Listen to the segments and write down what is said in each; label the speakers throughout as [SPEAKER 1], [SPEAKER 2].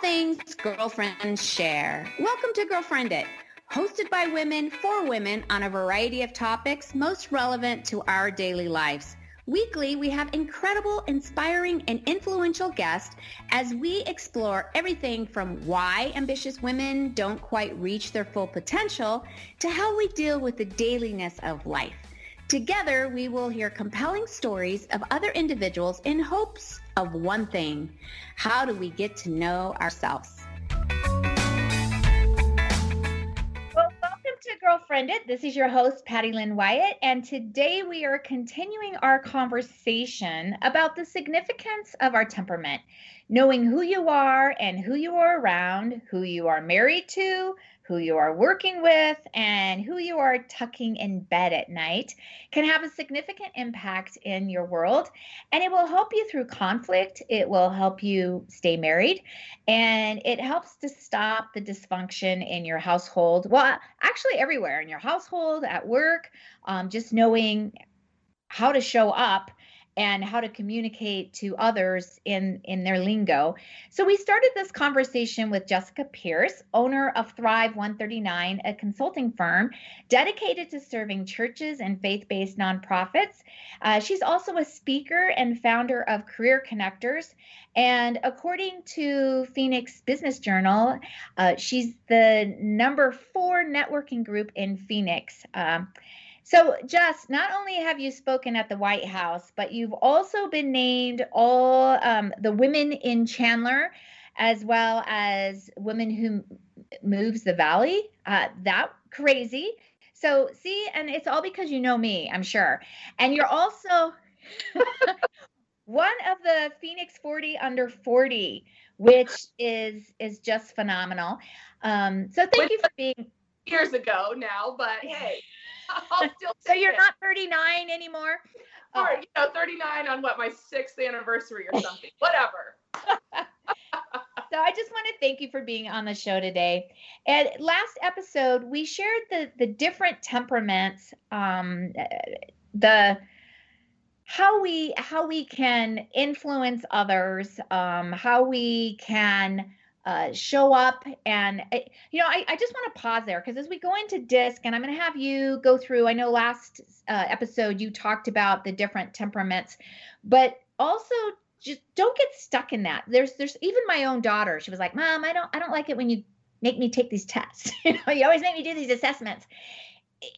[SPEAKER 1] things girlfriends share. Welcome to Girlfriend It, hosted by women for women on a variety of topics most relevant to our daily lives. Weekly, we have incredible, inspiring, and influential guests as we explore everything from why ambitious women don't quite reach their full potential to how we deal with the dailiness of life. Together, we will hear compelling stories of other individuals in hopes of one thing. How do we get to know ourselves? Well, welcome to Girlfriend It. This is your host, Patty Lynn Wyatt, and today we are continuing our conversation about the significance of our temperament, knowing who you are and who you are around, who you are married to, who you are working with, and who you are tucking in bed at night can have a significant impact in your world. And it will help you through conflict. It will help you stay married. And it helps to stop the dysfunction in your household. Well, actually, everywhere in your household, at work, um, just knowing how to show up and how to communicate to others in in their lingo. So we started this conversation with Jessica Pierce, owner of Thrive 139, a consulting firm dedicated to serving churches and faith-based nonprofits. Uh, she's also a speaker and founder of Career Connectors. And according to Phoenix Business Journal, uh, she's the number four networking group in Phoenix. Um, so, Jess, not only have you spoken at the White House, but you've also been named all um, the women in Chandler, as well as women who moves the valley. Uh, that crazy. So, see, and it's all because you know me, I'm sure. And you're also one of the Phoenix 40 under 40, which is is just phenomenal. Um, so, thank With you for being
[SPEAKER 2] years ago now, but hey.
[SPEAKER 1] so you're it. not 39 anymore?
[SPEAKER 2] Or, oh. you know, 39 on what, my sixth anniversary or something, whatever.
[SPEAKER 1] so I just want to thank you for being on the show today. And last episode, we shared the the different temperaments, um, the how we how we can influence others, um, how we can uh, show up and eh, you know i, I just want to pause there because as we go into disc and i'm going to have you go through i know last uh, episode you talked about the different temperaments but also just don't get stuck in that. There's there's even my own daughter she was like mom i don't i don't like it when you make me take these tests. You know you always make me do these assessments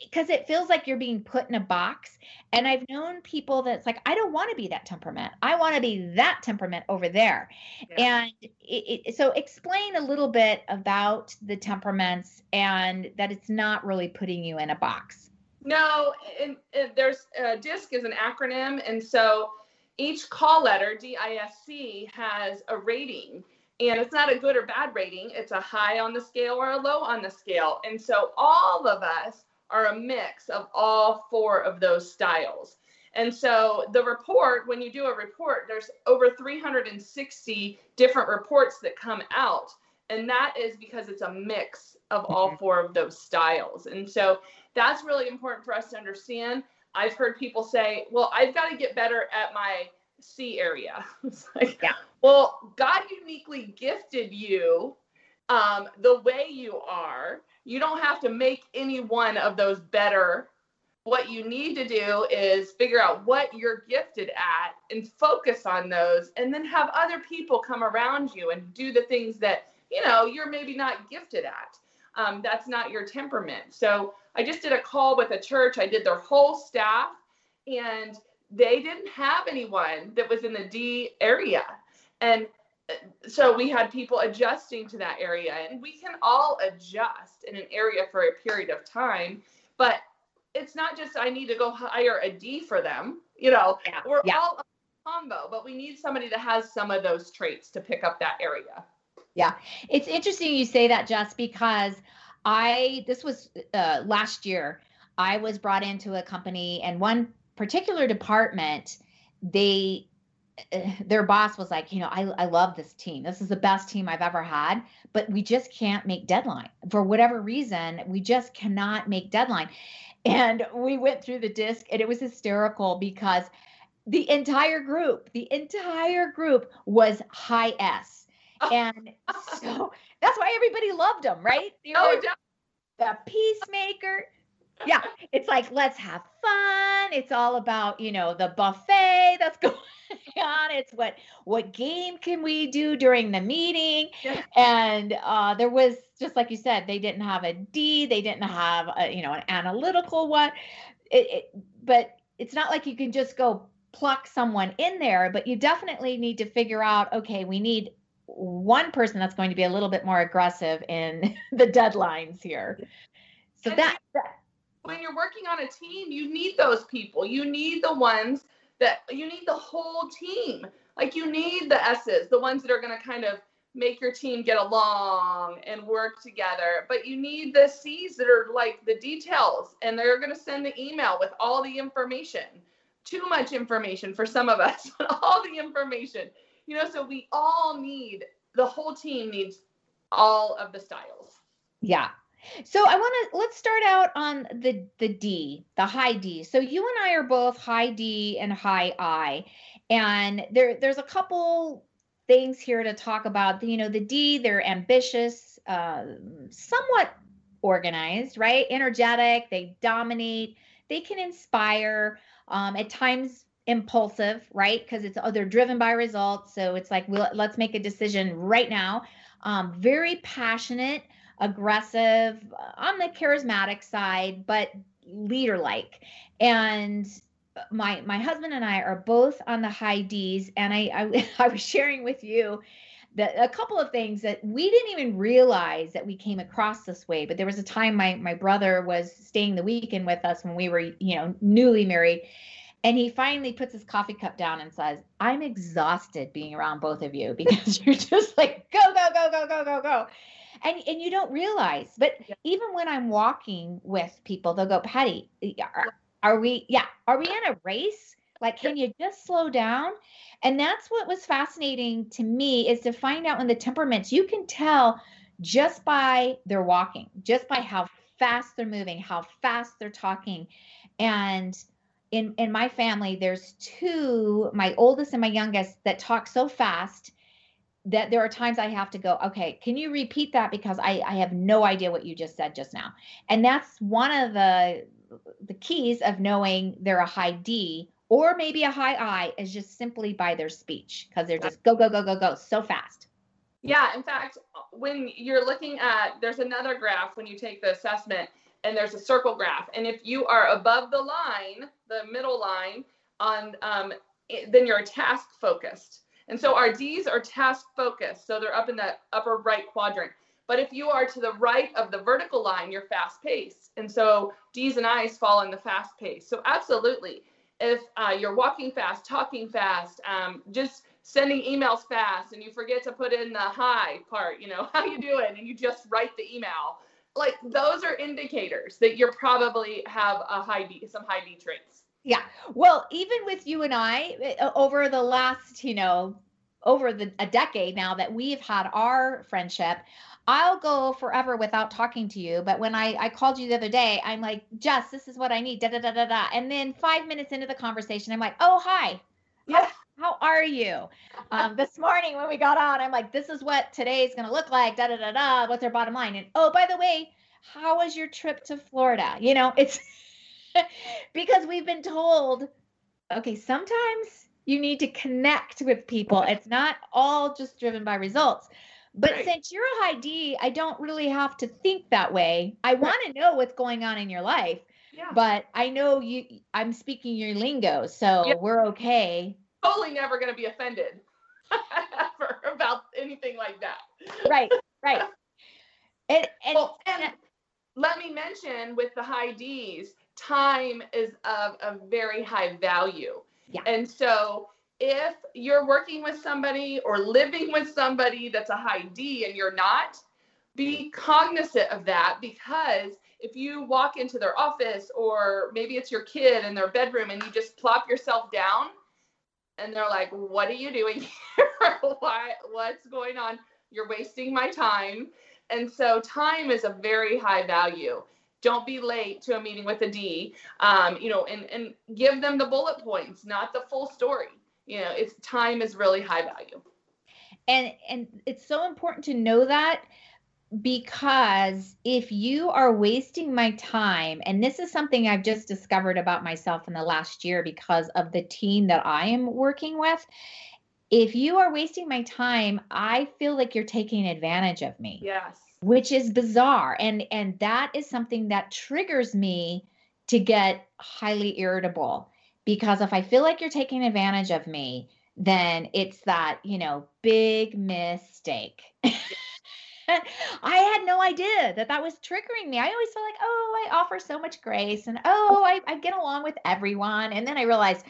[SPEAKER 1] because it feels like you're being put in a box. And I've known people that's like, I don't want to be that temperament. I want to be that temperament over there. Yeah. And it, it, so explain a little bit about the temperaments and that it's not really putting you in a box.
[SPEAKER 2] No, and, there's uh, DISC is an acronym. And so each call letter, DISC, has a rating and it's not a good or bad rating it's a high on the scale or a low on the scale and so all of us are a mix of all four of those styles. And so the report, when you do a report, there's over 360 different reports that come out. And that is because it's a mix of all mm-hmm. four of those styles. And so that's really important for us to understand. I've heard people say, well, I've got to get better at my C area. it's like, yeah. well, God uniquely gifted you um, the way you are you don't have to make any one of those better. What you need to do is figure out what you're gifted at and focus on those, and then have other people come around you and do the things that you know you're maybe not gifted at. Um, that's not your temperament. So I just did a call with a church. I did their whole staff, and they didn't have anyone that was in the D area. And so we had people adjusting to that area and we can all adjust in an area for a period of time but it's not just i need to go hire a d for them you know yeah. we're yeah. all a combo but we need somebody that has some of those traits to pick up that area
[SPEAKER 1] yeah it's interesting you say that just because i this was uh, last year i was brought into a company and one particular department they their boss was like, you know, I, I love this team. This is the best team I've ever had, but we just can't make deadline for whatever reason. We just cannot make deadline. And we went through the disc and it was hysterical because the entire group, the entire group was high S. and so that's why everybody loved him, right? They
[SPEAKER 2] Oh,
[SPEAKER 1] the peacemaker. Yeah, it's like let's have fun. It's all about you know the buffet that's going on. It's what what game can we do during the meeting?
[SPEAKER 2] Yeah.
[SPEAKER 1] And uh, there was just like you said, they didn't have a D. They didn't have a, you know an analytical one. It, it, but it's not like you can just go pluck someone in there. But you definitely need to figure out. Okay, we need one person that's going to be a little bit more aggressive in the deadlines here. So that, that
[SPEAKER 2] when you're working on a team, you need those people. You need the ones that you need the whole team. Like you need the S's, the ones that are going to kind of make your team get along and work together. But you need the C's that are like the details and they're going to send the email with all the information. Too much information for some of us, but all the information. You know, so we all need the whole team needs all of the styles.
[SPEAKER 1] Yeah. So I want to let's start out on the the D, the high D. So you and I are both high D and high I, and there there's a couple things here to talk about. You know, the D, they're ambitious, uh, somewhat organized, right? Energetic, they dominate, they can inspire. Um, at times impulsive, right? Because it's oh, they're driven by results. So it's like, we'll, let's make a decision right now. Um, very passionate aggressive on the charismatic side but leader like and my my husband and i are both on the high d's and i i, I was sharing with you that a couple of things that we didn't even realize that we came across this way but there was a time my my brother was staying the weekend with us when we were you know newly married and he finally puts his coffee cup down and says i'm exhausted being around both of you because you're just like go go go go go go go and and you don't realize but
[SPEAKER 2] Yeah.
[SPEAKER 1] even when i'm walking with people they'll go patty are, are we yeah are we in a race? Like can you just slow down? And that's what was fascinating to me is to find out in the temperaments you can tell just by their walking just by how fast they're moving how fast they're talking. And in in my family there's two my oldest and my youngest that talk so fast that there are times I have to go, okay, can you repeat that? Because I, I have no idea what you just said just now. And that's one of the the keys of knowing they're a high D or maybe a high I is just simply by their speech because they're just go, go, go, go, go so fast.
[SPEAKER 2] Yeah, in fact, when you're looking at, there's another graph when you take the assessment, and there's a circle graph. And if you are above the line, the middle line, on um, it- then you're task focused. And so our D's are task focused, so they're up in the upper right quadrant. But if you are to the right of the vertical line, you're fast paced. And so D's and I's fall in the fast pace. So absolutely, if uh, you're walking fast, talking fast, um, just sending emails fast, and you forget to put in the hi part, you know, how you doing, and you just write the email, like those are indicators that you're probably have a high D, some high D traits.
[SPEAKER 1] Yeah. Well, even with you and I, uh, over the last, you know, over the a decade now that we've had our friendship, I'll go forever without talking to you. But when I I called you the other day, I'm like, Jess, this is what I need. Da da da da da. And then five minutes into the conversation, I'm like, oh hi,
[SPEAKER 2] Yeah.
[SPEAKER 1] how are you? Um, this morning when we got on, I'm like, this is what today's gonna look like. Da da da da. What's our bottom line? And oh, by the way, how was your trip to Florida? You know, it's because we've been told, okay, sometimes you need to connect with people. It's not all just driven by results. But
[SPEAKER 2] Right.
[SPEAKER 1] since you're a high D, I don't really have to think that way. I want to know what's going on in your life,
[SPEAKER 2] Yeah.
[SPEAKER 1] but I know you I'm speaking your lingo, so
[SPEAKER 2] Yeah.
[SPEAKER 1] we're okay.
[SPEAKER 2] totally never going to be offended ever about anything like that.
[SPEAKER 1] Right, right. And, and
[SPEAKER 2] well, and let me mention with the high D's, time is of a very high value.
[SPEAKER 1] Yeah.
[SPEAKER 2] And so if you're working with somebody or living with somebody that's a high D and you're not, be cognizant of that because if you walk into their office or maybe it's your kid in their bedroom and you just plop yourself down and they're like, "What are you doing here? Why what's going on? You're wasting my time." And so time is a very high value. Don't be late to a meeting with a D. Um, you know, and and give them the bullet points, not the full story. You know, it's time is really high value.
[SPEAKER 1] And and it's so important to know that because if you are wasting my time, and this is something I've just discovered about myself in the last year because of the team that I am working with, if you are wasting my time, I feel like you're taking advantage of me.
[SPEAKER 2] Yes.
[SPEAKER 1] Which is bizarre. And and that is something that triggers me to get highly irritable because if I feel like you're taking advantage of me, then it's that, you know, big mistake. I had no idea that that was triggering me. I always felt like, oh, I offer so much grace and oh, I, I get along with everyone. And then I realized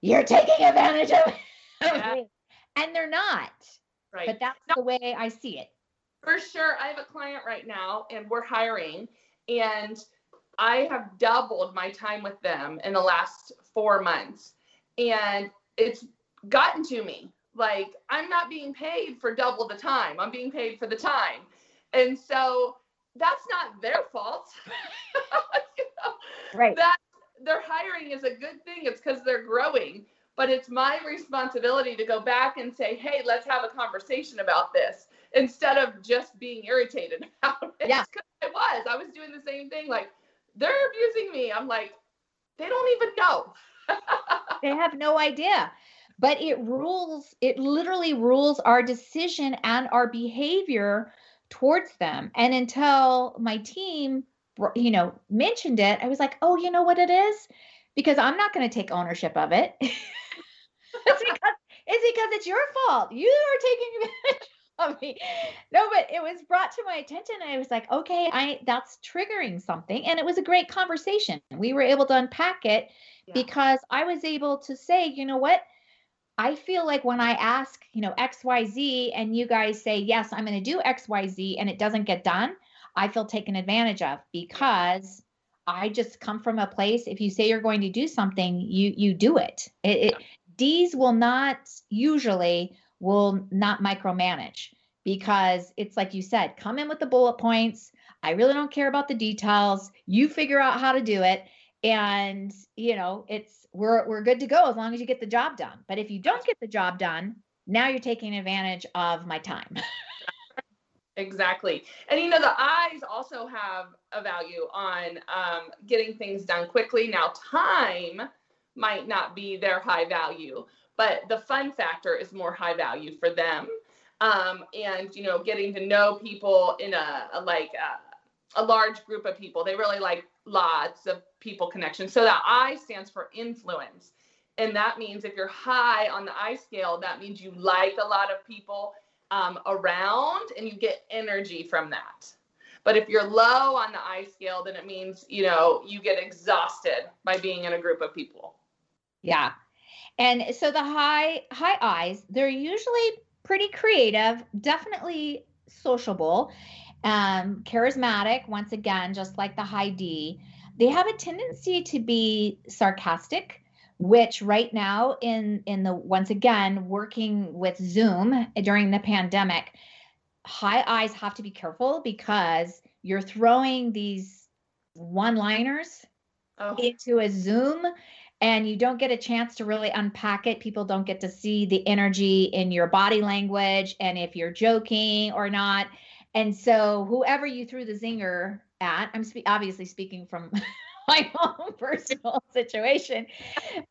[SPEAKER 1] you're taking advantage of, yeah. me. And they're not. Right. But that's no, the way I see it.
[SPEAKER 2] For sure. I have a client right now and we're hiring. And I have doubled my time with them in the last four months. And it's gotten to me like I'm not being paid for double the time. I'm being paid for the time. And so that's not their fault. you know? Right. That their hiring is a good thing. It's because they're growing. But it's my responsibility to go back and say, hey, let's have a conversation about this instead of just being irritated about it.
[SPEAKER 1] Yeah.
[SPEAKER 2] I was. I was doing the same thing. Like, they're abusing me. I'm like, they don't even know.
[SPEAKER 1] they have no idea but it rules it literally rules our decision and our behavior towards them and until my team you know mentioned it i was like oh you know what it is because i'm not going to take ownership of it it's because it's because it's your fault you are taking advantage of me no but it was brought to my attention and i was like okay i that's triggering something and it was a great conversation we were able to unpack it yeah. because i was able to say you know what I feel like when I ask, you know, XYZ and you guys say, yes, I'm going to do XYZ and it doesn't get done, I feel taken advantage of because I just come from a place. If you say you're going to do something, you you do it. it, it D's will not usually will not micromanage because it's like you said, come in with the bullet points. I really don't care about the details. You figure out how to do it. And, you know, it's we're we're good to go as long as you get the job done. But if you don't get the job done, now you're taking advantage of my time.
[SPEAKER 2] exactly. And you know, the eyes also have a value on um, getting things done quickly. Now, time might not be their high value, but the fun factor is more high value for them. Um, and you know, getting to know people in a, a like a, a large group of people, they really like lots of people connection. So that I stands for influence. And that means if you're high on the I scale, that means you like a lot of people um, around and you get energy from that. But if you're low on the I scale, then it means, you know, you get exhausted by being in a group of people.
[SPEAKER 1] Yeah. And so the high high eyes, they're usually pretty creative, definitely sociable um, charismatic, once again, just like the high D. They have a tendency to be sarcastic, which right now in in the once again working with Zoom during the pandemic, high eyes have to be careful because you're throwing these one-liners oh. into a Zoom and you don't get a chance to really unpack it. People don't get to see the energy in your body language and if you're joking or not. And so whoever you threw the zinger at, I'm spe- obviously speaking from my own personal situation,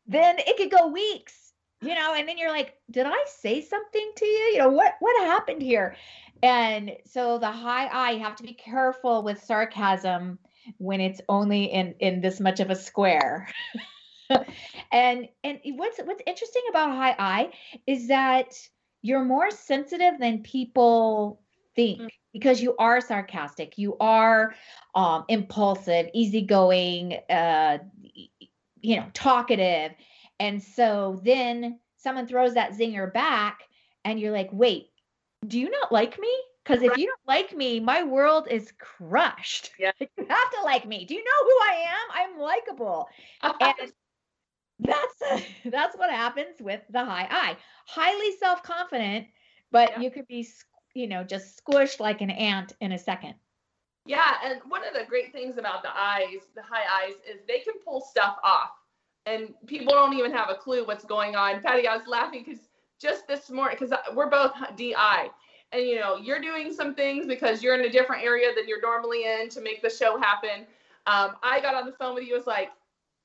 [SPEAKER 1] then it could go weeks, you know, and then you're like, did I say something to you? You know, what what happened here? And so the high I have to be careful with sarcasm when it's only in in this much of a square. and and what's what's interesting about high I is that you're more sensitive than people think mm because you are sarcastic, you are um, impulsive, easygoing, uh, you know, talkative. And so then someone throws that zinger back, and you're like, wait, do you not like me? Because if you don't like me, my world is crushed.
[SPEAKER 2] Yeah.
[SPEAKER 1] You have to like me. Do you know who I am? I'm likable. and that's that's what happens with the high I. Highly self-confident, but yeah. you could be you know, just squished like an ant in a second.
[SPEAKER 2] Yeah, and one of the great things about the eyes, the high I's, is they can pull stuff off, and people don't even have a clue what's going on. Patty, I was laughing because just this morning because we're both DI, and you know you're doing some things because you're in a different area than you're normally in to make the show happen. Um, I got on the phone with you. Was like,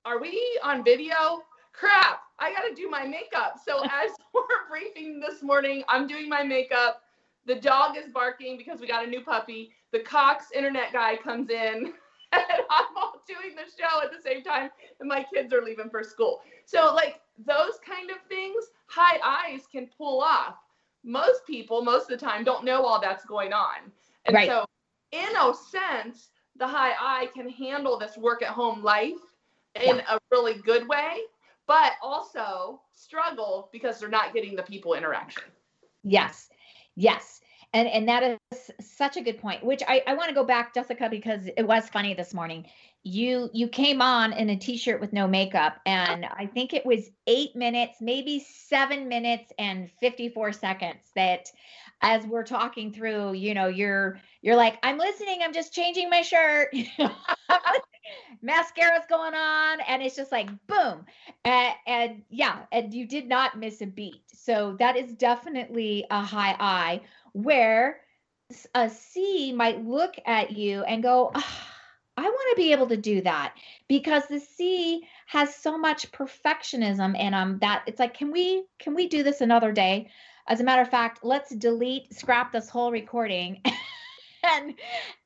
[SPEAKER 2] "Are we on video? Crap! I got to do my makeup." So as we're briefing this morning, I'm doing my makeup. The dog is barking because we got a new puppy. The Cox internet guy comes in. And I'm all doing the show at the same time, and my kids are leaving for school. So, like those kind of things, high eyes can pull off most people most of the time don't know all that's going on. And right. so in a sense, the high I can handle this work at home life in yeah. a really good way, but also struggle because they're not getting the people interaction.
[SPEAKER 1] Yes. Yes. And and that is such a good point, which I, I want to go back, Jessica, because it was funny this morning you you came on in a t-shirt with no makeup and i think it was eight minutes maybe seven minutes and 54 seconds that as we're talking through you know you're you're like i'm listening i'm just changing my shirt. Mascara's going on and it's just like boom. And, and yeah and you did not miss a beat. So that is definitely a high I where a c might look at you and go oh, I want to be able to do that because the C has so much perfectionism in them that it's like, can we can we do this another day? As a matter of fact, let's delete, scrap this whole recording, and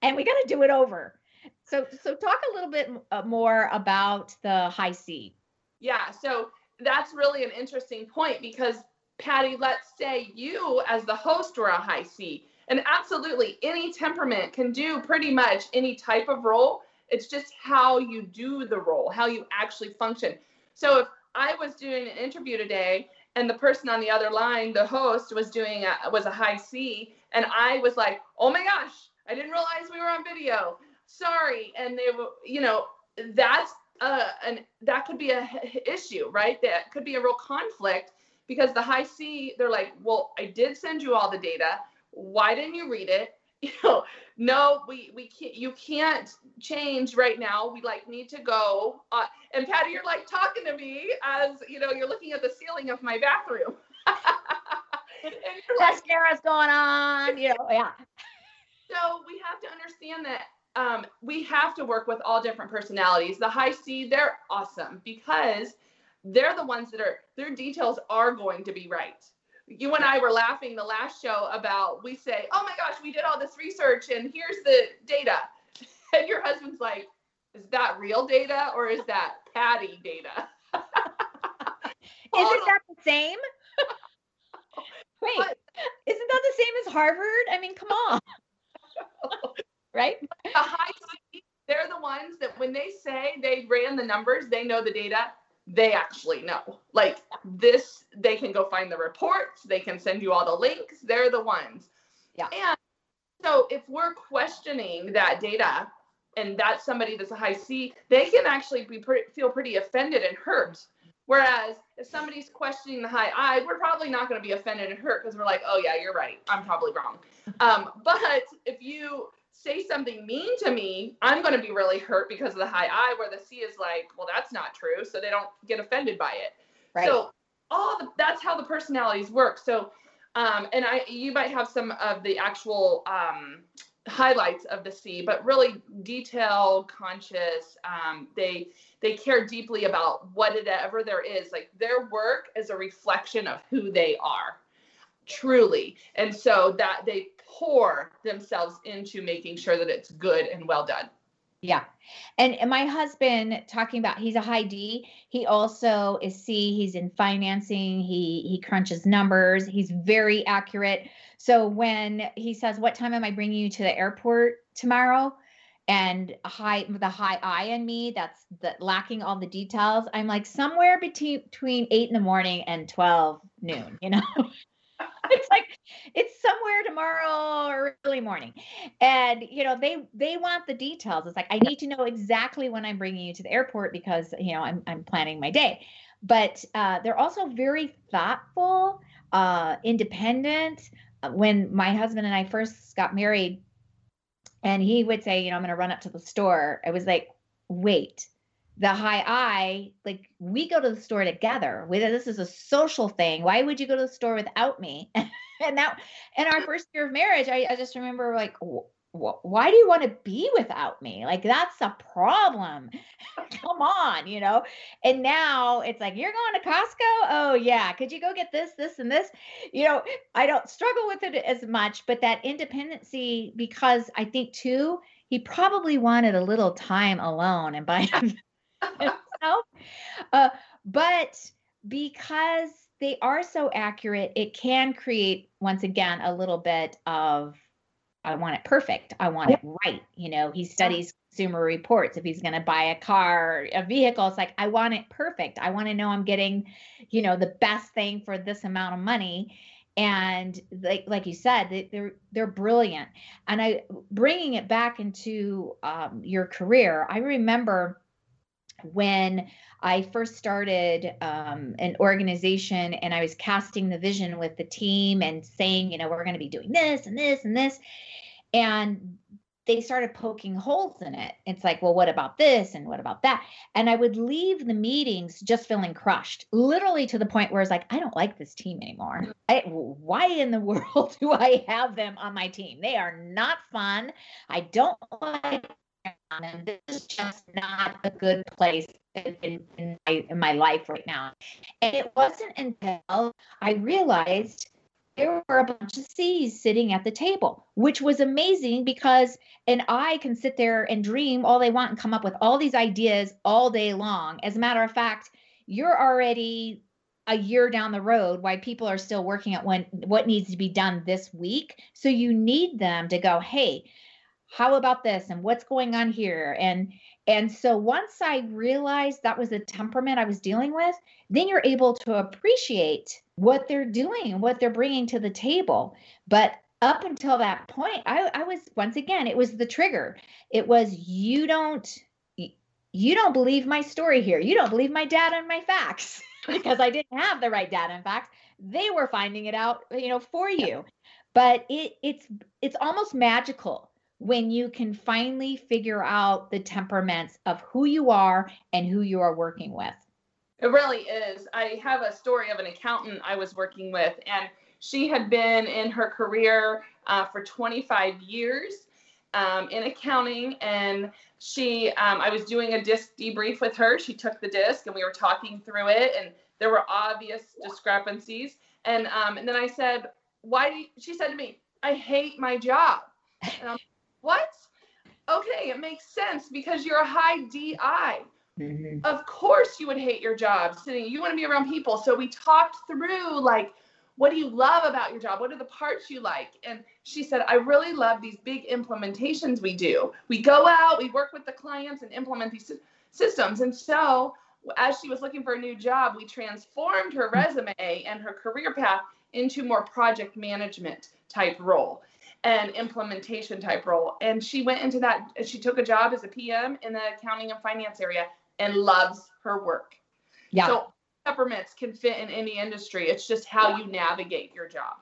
[SPEAKER 1] and we got to do it over. So so talk a little bit uh, more about the high C.
[SPEAKER 2] Yeah, so that's really an interesting point because Patty, let's say you as the host were a high C and absolutely, any temperament can do pretty much any type of role. It's just how you do the role, how you actually function. So if I was doing an interview today and the person on the other line, the host, was doing a, was a high C, and I was like, "Oh my gosh, I didn't realize we were on video. Sorry." And they were, you know, that's uh, and that could be a issue, right? That could be a real conflict because the high C, they're like, "Well, I did send you all the data why didn't you read it you know no we we can't you can't change right now. We like need to go uh, and patty you're like talking to me as you know you're looking at the ceiling of my bathroom.
[SPEAKER 1] Mascara's going on you know yeah.
[SPEAKER 2] So we have to understand that um, we have to work with all different personalities. The high c they're awesome because they're the ones that are their details are going to be right you and I were laughing the last show about we say, "Oh my gosh, we did all this research and here's the data," and your husband's like, "Is that real data or is that Patty data?"
[SPEAKER 1] isn't oh, that the same? Wait, isn't that the same as Harvard? I mean, come on, right?
[SPEAKER 2] The high they're the ones that when they say they ran the numbers, they know the data they actually know. Like this, they can go find the reports, they can send you all the links. They're the ones. Yeah. And so if we're questioning that data and that's somebody that's a high C, they can actually be pretty, feel pretty offended and hurt. Whereas if somebody's questioning the high I, we're probably not going to be offended and hurt because we're like, oh yeah, you're right. I'm probably wrong. Um, but if you say something mean to me, I'm going to be really hurt because of the high I, where the C is like, well, that's not true. So they don't get offended by it. Right. So all the, that's how the personalities work. So, um, and I, you might have some of the actual um, highlights of the C, but really detail conscious. Um, they they care deeply about whatever there is. Like their work is a reflection of who they are, truly. And so that they pour themselves into making sure that it's good and well done.
[SPEAKER 1] Yeah. And, and my husband talking about he's a high D. He also is C. He's in financing. He he crunches numbers. He's very accurate. So when he says, "What time am I bringing you to the airport tomorrow?" and high the high I in me that's the lacking all the details. I'm like somewhere between between eight in the morning and twelve noon. You know. it's like it's somewhere tomorrow or early morning. And you know they they want the details. It's like i need to know exactly when i'm bringing you to the airport because you know i'm, I'm planning my day. But uh, they're also very thoughtful uh, independent. Uh, when my husband and i first got married and he would say you know i'm going to run up to the store i was like wait the high I, like we go to the store together. Whether this is a social thing. Why would you go to the store without me? and that, in our first year of marriage, I, I just remember like, why do you want to be without me? Like that's a problem. Come on, you know. And now it's like you're going to Costco. Oh yeah, could you go get this, this, and this? You know, I don't struggle with it as much, but that independency, because I think too, he probably wanted a little time alone and by himself. Uh, but because they are so accurate, it can create once again a little bit of I want it perfect. I want it right. You know, he studies consumer reports. If he's going to buy a car, a vehicle, it's like, I want it perfect. I want to know I'm getting, you know, the best thing for this amount of money. And like, like you said, they, they're, they're brilliant. And I, bringing it back into um, your career, I remember when I first started um, an organization and I was casting the vision with the team and saying, you know, we're going to be doing this and this and this. And they started poking holes in it. It's like, well, what about this and what about that? And I would leave the meetings just feeling crushed, literally to the point where it's like, I don't like this team anymore. I, why in the world do I have them on my team? They are not fun. I don't like them. This is just not a good place in, in, my, in my life right now. And it wasn't until I realized there were a bunch of C's sitting at the table, which was amazing because an I can sit there and dream all they want and come up with all these ideas all day long. As a matter of fact, you're already a year down the road why people are still working at when what needs to be done this week. So you need them to go, hey, how about this and what's going on here? And and so once i realized that was the temperament i was dealing with then you're able to appreciate what they're doing and what they're bringing to the table. But up until that point i, I was once again it was the trigger. It was you don't you don't believe my story here. You don't believe my data and my facts. Because i didn't have the right data and facts. They were finding it out you know for you. But it it's it's almost magical when you can finally figure out the temperaments of who you are and who you are working with.
[SPEAKER 2] It really is. I have a story of an accountant I was working with, and she had been in her career uh, for 25 years um, in accounting. And she, um, I was doing a disc debrief with her. She took the disc, and we were talking through it, and there were obvious discrepancies. And um, and then I said, "Why?" Do you, she said to me, "I hate my job." And I'm what? Okay, it makes sense because you're a high DI. Mm-hmm. Of course, you would hate your job sitting. You want to be around people. So we talked through like, what do you love about your job? What are the parts you like? And she said, I really love these big implementations we do. We go out, we work with the clients and implement these systems. And so, as she was looking for a new job, we transformed her resume and her career path into more project management type role and implementation type role. And she went into that, she took a job as a PM in the accounting and finance area and loves her work. Yeah. So temperaments can fit in any industry. It's just how you navigate your job.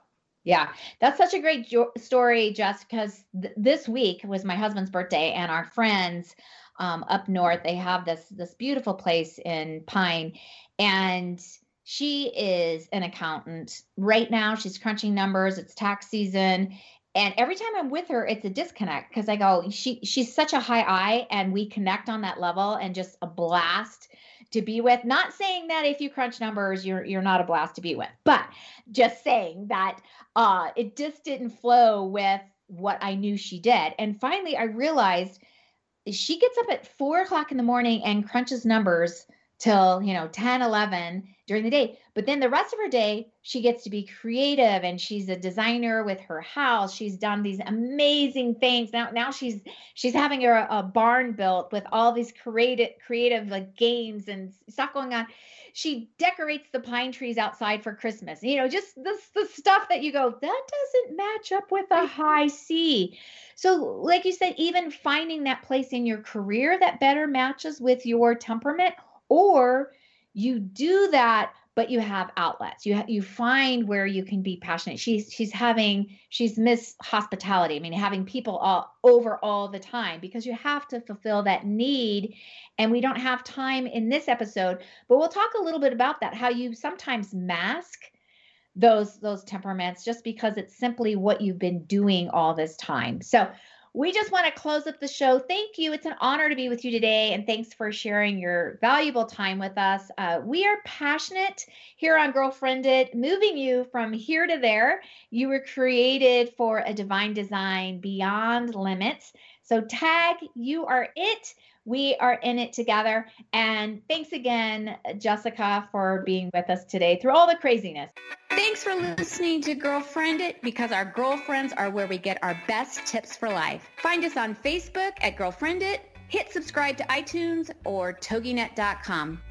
[SPEAKER 1] Yeah, that's such a great jo- story, Jess, because th- this week was my husband's birthday, and our friends um, up north they have this this beautiful place in Pine, and she is an accountant right now. She's crunching numbers. It's tax season, and every time i'm with her it's a disconnect because i go she she's such a high I and we connect on that level and just a blast to be with. Not saying that if you crunch numbers you're you're not a blast to be with but just saying that uh it just didn't flow with what i knew she did. And finally i realized she gets up at four o'clock in the morning and crunches numbers till you know 10 11 during the day. But then the rest of her day she gets to be creative and she's a designer with her house. She's done these amazing things. Now now she's she's having a, a barn built with all these creative creative like games and stuff going on. She decorates the pine trees outside for christmas. You know just this the stuff that you go that doesn't match up with a mm-hmm. high c. So like you said even finding that place in your career that better matches with your temperament or you do that but you have outlets. You ha- you find where you can be passionate. She's she's having she's miss hospitality. I mean, having people all over all the time because you have to fulfill that need. And we don't have time in this episode, but we'll talk a little bit about that. How you sometimes mask those those temperaments just because it's simply what you've been doing all this time. So we just want to close up the show. Thank you. It's an honor to be with you today, and thanks for sharing your valuable time with us. Uh, we are passionate here on Girlfriend It, moving you from here to there. You were created for a divine design beyond limits. So, tag, you are it. We are in it together. And thanks again, Jessica, for being with us today through all the craziness. Thanks for listening to Girlfriend It because our girlfriends are where we get our best tips for life. Find us on Facebook at Girlfriend It, hit subscribe to iTunes or toginet.com.